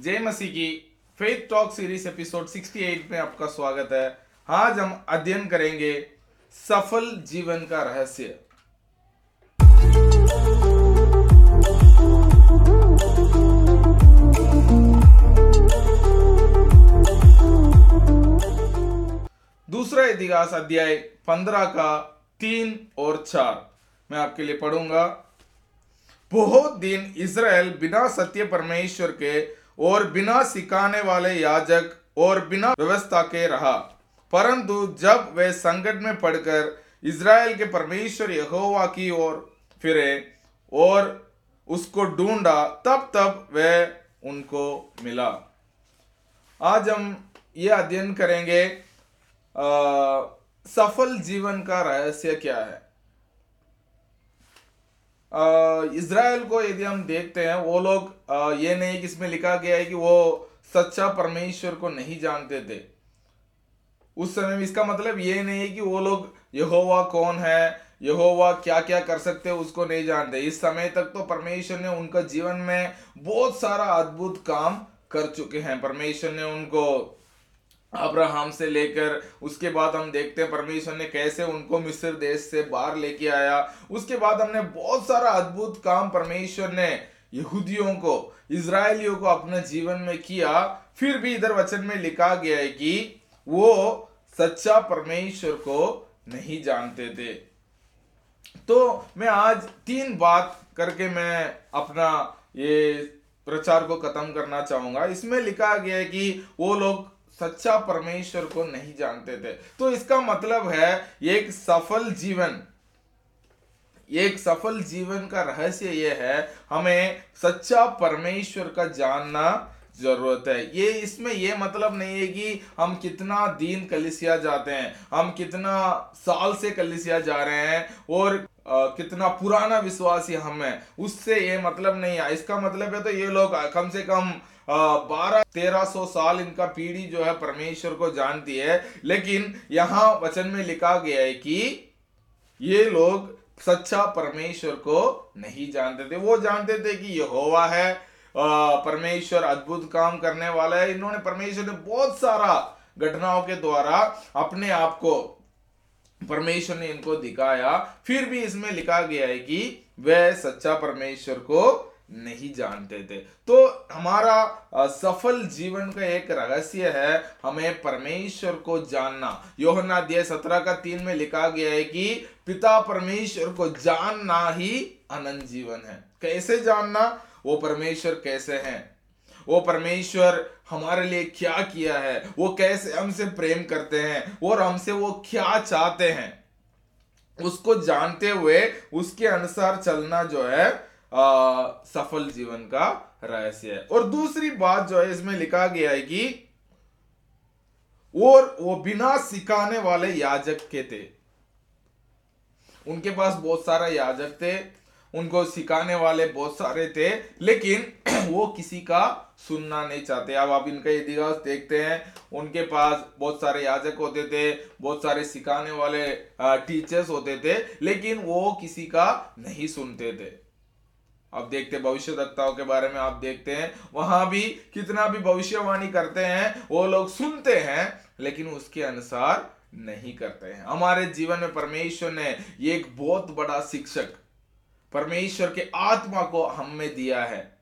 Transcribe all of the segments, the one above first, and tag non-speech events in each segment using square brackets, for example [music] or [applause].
जय मसीह की faith talk series episode 68 में आपका स्वागत है। आज हम अध्ययन करेंगे सफल जीवन का रहस्य। दूसरा इतिहास अध्याय पंद्रह का तीन और चार। मैं आपके लिए पढ़ूँगा। बहुत दिन इसराइल बिना सत्य परमेश्वर के और बिना सिखाने वाले याजक और बिना व्यवस्था के रहा। परंतु जब वे संकट में पड़कर इसराइल के परमेश्वर यहोवा की ओर फिरे और उसको ढूंढा तब तब वह उनको मिला। आज हम ये अध्ययन करेंगे आ, सफल जीवन का रहस्य क्या है? इसराइल को यदि हम देखते हैं, वो लोग ये नहीं कि इसमें लिखा गया है कि वो सच्चा परमेश्वर को नहीं जानते थे। उस समय में इसका मतलब ये नहीं है कि वो लोग, यहोवा कौन है, यहोवा क्या क्या कर सकते उसको नहीं जानते। इस समय तक तो परमेश्वर ने उनका जीवन में बहुत सारा अद्भुत काम कर चुके हैं। परमेश्वर ने उनको अब्राहम से लेकर, उसके बाद हम देखते हैं परमेश्वर ने कैसे उनको मिस्र देश से बाहर लेके आया। उसके बाद हमने बहुत सारा अद्भुत काम परमेश्वर ने यहूदियों को इसराइलियों को अपने जीवन में किया। फिर भी इधर वचन में लिखा गया है कि वो सच्चा परमेश्वर को नहीं जानते थे। तो मैं आज तीन बात करके मैं अपना ये प्रचार को खत्म करना चाहूँगा। इसमें लिखा गया है कि वो लोग सच्चा परमेश्वर को नहीं जानते थे। तो इसका मतलब है, एक सफल जीवन, एक सफल जीवन का रहस्य यह है, हमें सच्चा परमेश्वर का जानना ज़रूरत है। ये इसमें ये मतलब नहीं है कि हम कितना दिन कलिसिया जाते हैं हम कितना साल से कलिसिया जा रहे हैं और आ, कितना पुराना विश्वासी हम है। उससे ये मतलब नहीं है। इसका मतलब है तो ये लोग कम से कम बारह तेरह सौ साल इनका पीढ़ी जो है परमेश्वर को जानती है। लेकिन यहाँ वचन में लिखा गया है कि ये लोग सच्चा परमेश्वर को नहीं जानते थे। वो जानते थे कि यहोवा है परमेश्वर अद्भुत काम करने वाला है। इन्होंने परमेश्वर ने बहुत सारा घटनाओं के द्वारा अपने आप को परमेश्वर ने इनको दिखाया। फिर भी इसमें लिखा गया है कि वह सच्चा परमेश्वर को नहीं जानते थे। तो हमारा सफल जीवन का एक रहस्य है हमें परमेश्वर को जानना। योहना अध्याय सत्रह का तीन में लिखा गया है कि पिता परमेश्वर को जानना ही अनंत जीवन है। कैसे जानना? वो परमेश्वर कैसे हैं? वो परमेश्वर हमारे लिए क्या किया है? वो कैसे हमसे प्रेम करते हैं? और हमसे वो क्या चाहते हैं? उसको जानते हुए उसके अनुसार चलना जो है आ, सफल जीवन का रहस्य है। और दूसरी बात जो है इसमें लिखा गया है कि और वो बिना सिखाने वाले याजक के थे। उनके पास बहुत सारा याजक थे। उनको सिखाने वाले बहुत सारे थे, लेकिन [clears throat] वो किसी का सुनना नहीं चाहते। अब आप इनका इतिहास देखते हैं, उनके पास बहुत सारे याजक होते थे, बहुत सारे सिखाने वाले टीचर्स होते थे, लेकिन वो किसी का नहीं सुनते थे। अब देखते भविष्य दत्ताओं के बारे में आप देखते हैं। वहाँ भी कितना भी भविष्यवाणी करते हैं, वो लोग सुनते हैं, लेकिन उसके अनुसार नहीं करते हैं। हमारे जीवन में परमेश्वर ने एक बहुत बड़ा शिक्षक परमेश्वर के आत्मा को हम दिया है।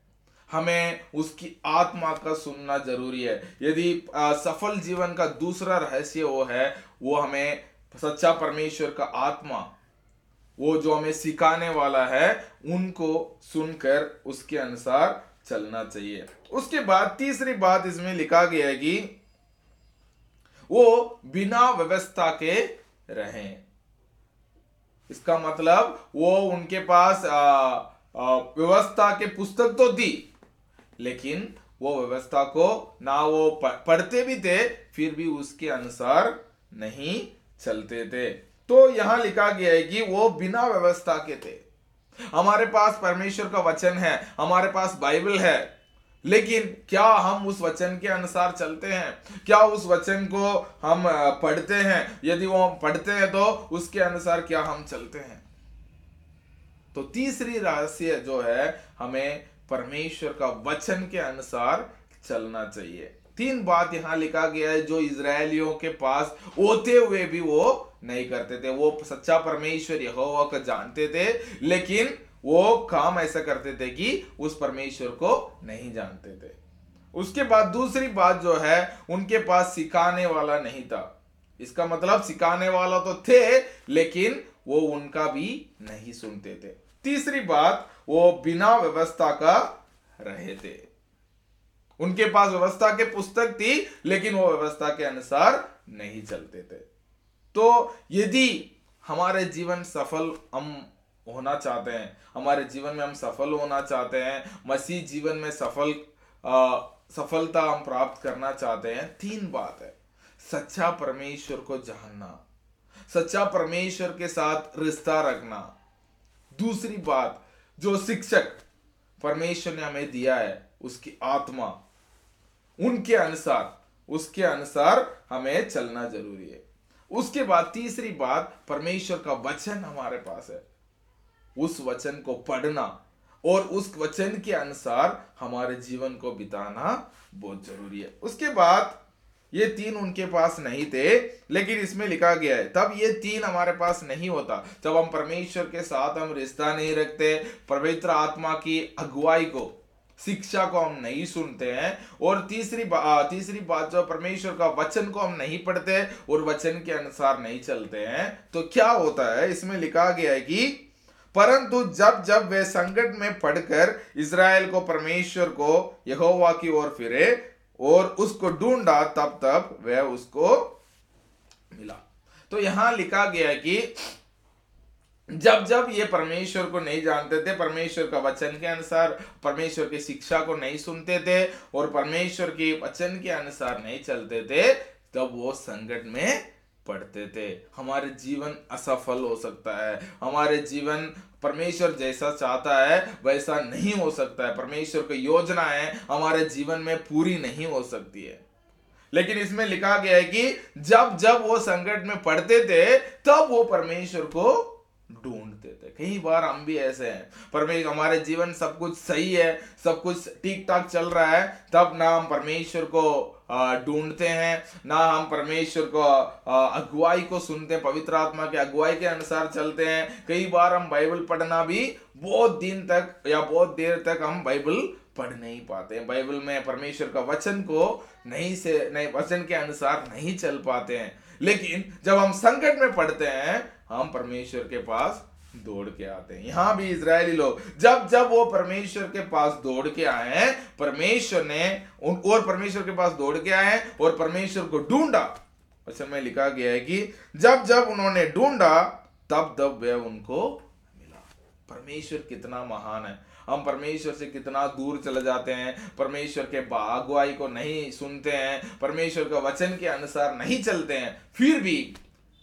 हमें उसकी आत्मा का सुनना ज़रूरी है। यदि सफल जीवन का दूसरा रहस्य वो है, वो हमें सच्चा परमेश्वर का आत्मा, वो जो हमें सिखाने वाला है, उनको सुनकर उसके अनुसार चलना चाहिए। उसके बाद तीसरी बात इसमें लिखा गया है कि वो बिना व्यवस्था के रहें। इसका मतलब वो उनके पास व्यवस्था के पुस्तक तो दी लेकिन वो व्यवस्था को ना वो पढ़ते भी थे, फिर भी उसके अनुसार नहीं चलते थे। तो यहाँ लिखा गया है कि वो बिना व्यवस्था के थे। हमारे पास परमेश्वर का वचन है, हमारे पास बाइबल है लेकिन क्या हम उस वचन के अनुसार चलते हैं? क्या उस वचन को हम पढ़ते हैं? यदि वो हम पढ़ते हैं तो उसके अनुसार क्या हम चलते हैं? तो तीसरी रहस्य जो है, हमें परमेश्वर का वचन के अनुसार चलना चाहिए। तीन बात यहाँ लिखा गया है जो इसराइलियों के पास होते हुए भी वो नहीं करते थे। वो सच्चा परमेश्वर यहोवा को जानते थे, लेकिन वो काम ऐसा करते थे कि उस परमेश्वर को नहीं जानते थे। उसके बाद दूसरी बात जो है, उनके पास सिखाने वाला नहीं था। इसका मतलब सिखाने वाला तो थे, लेकिन वो उनका भी नहीं सुनते थे। तीसरी बात, वो बिना व्यवस्था का रहे थे। उनके पास व्यवस्था के पुस्तक थी, लेकिन वो व्यवस्था के अनुसार नहीं चलते थे। तो यदि हमारे जीवन सफल, हम होना चाहते हैं। हमारे जीवन में हम सफल होना चाहते हैं। मसीह जीवन में सफल आ, सफलता हम प्राप्त करना चाहते हैं। तीन बात है सच्चा परमेश्वर को जानना सच्चा परमेश्वर के साथ रिश्ता रखना। दूसरी बात जो शिक्षक परमेश्वर ने हमें दिया है उसकी आत्मा उनके अनुसार उसके अनुसार हमें चलना ज़रूरी है। उसके बाद तीसरी बात परमेश्वर का वचन हमारे पास है। उस वचन को पढ़ना और उस वचन के अनुसार हमारे जीवन को बिताना बहुत ज़रूरी है। उसके बाद ये तीन उनके पास नहीं थे लेकिन इसमें लिखा गया है तब ये तीन हमारे पास नहीं होता। जब हम परमेश्वर के साथ हम रिश्ता नहीं रखते पवित्र आत्मा की अगुवाई को शिक्षा को हम नहीं सुनते हैं और तीसरी बा, तीसरी बात जो परमेश्वर का वचन को हम नहीं पढ़ते और वचन के अनुसार नहीं चलते हैं तो क्या होता है? इसमें लिखा गया है कि परंतु जब जब वे संकट में पढ़कर इसराइल को परमेश्वर को यहोवा की ओर फिरे और उसको ढूंढा, तब तब वह उसको मिला। तो यहाँ लिखा गया कि जब जब ये परमेश्वर को नहीं जानते थे, परमेश्वर का वचन के अनुसार, परमेश्वर की शिक्षा को नहीं सुनते थे और परमेश्वर के वचन के अनुसार नहीं चलते थे, तब वो संकट में पढ़ते थे। हमारे जीवन असफल हो सकता है। हमारे जीवन परमेश्वर जैसा चाहता है, वैसा नहीं हो सकता है। परमेश्वर की योजना है हमारे जीवन में पूरी नहीं हो सकती है। लेकिन इसमें लिखा गया है कि जब जब वो संकट में पढ़ते थे, तब वो परमेश्वर को ढूंढते थे। कई बार हम भी ऐसे हैं। परमेश्वर हमारे जीवन सब कुछ सही है, सब कुछ ठीक ठाक चल रहा है, तब ना हम परमेश्वर को ढूंढते हैं। ना हम परमेश्वर को अगुवाई को सुनते हैं, पवित्र आत्मा के अगुवाई के अनुसार चलते हैं। कई बार हम बाइबल पढ़ना भी बहुत दिन तक या बहुत देर तक हम बाइबल पढ़ नहीं पाते हैं। बाइबल में परमेश्वर का वचन को नहीं से, नहीं, वचन के अनुसार नहीं चल पाते हैं। लेकिन जब हम संकट में पढ़ते हैं, हम परमेश्वर के पास दौड़ के आते हैं। यहाँ भी इसराइली लोग, जब जब वो परमेश्वर के पास दौड़ के आए हैं, परमेश्वर ने उन, और परमेश्वर के पास दौड़ के आए हैं, और परमेश्वर को ढूंढा। अच्छा में लिखा गया है कि जब जब उन्होंने ढूंढा, तब तब वह उनको मिला। परमेश्वर कितना महान है। हम परमेश्वर से कितना दूर चले जाते हैं। परमेश्वर के अगुवाई को नहीं सुनते हैं। परमेश्वर के वचन के अनुसार नहीं चलते हैं। फिर भी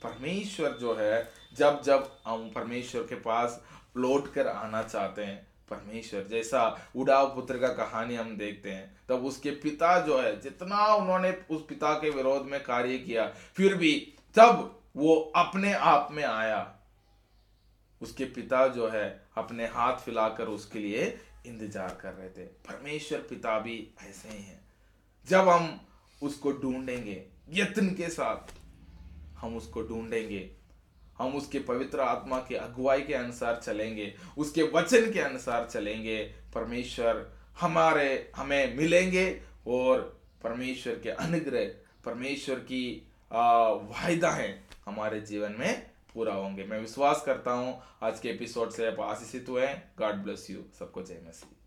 परमेश्वर जो है जब जब हम परमेश्वर के पास लौट कर आना चाहते हैं, परमेश्वर, जैसा उड़ाव पुत्र का कहानी हम देखते हैं, तब उसके पिता जो है, जितना उन्होंने उस पिता के विरोध में कार्य किया, फिर भी तब वो अपने आप में आया। उसके पिता जो है, अपने हाथ फैलाकर उसके लिए इंतज़ार कर रहे थे। परमेश्वर पिता भी ऐसे ही हैं। जब हम उसको ढूंढेंगे, यत्न के साथ हम उसको ढूंढेंगे हम उसके पवित्र आत्मा की अगुवाई के अनुसार चलेंगे, उसके वचन के अनुसार चलेंगे। परमेश्वर हमारे, हमें मिलेंगे और परमेश्वर के अनुग्रह, परमेश्वर की वायदा है हमारे जीवन में पूरा होंगे। मैं विश्वास करता हूँ, आज के एपिसोड से आप आशीषित हुए गॉड ब्लेस यू सबको जय मसीह।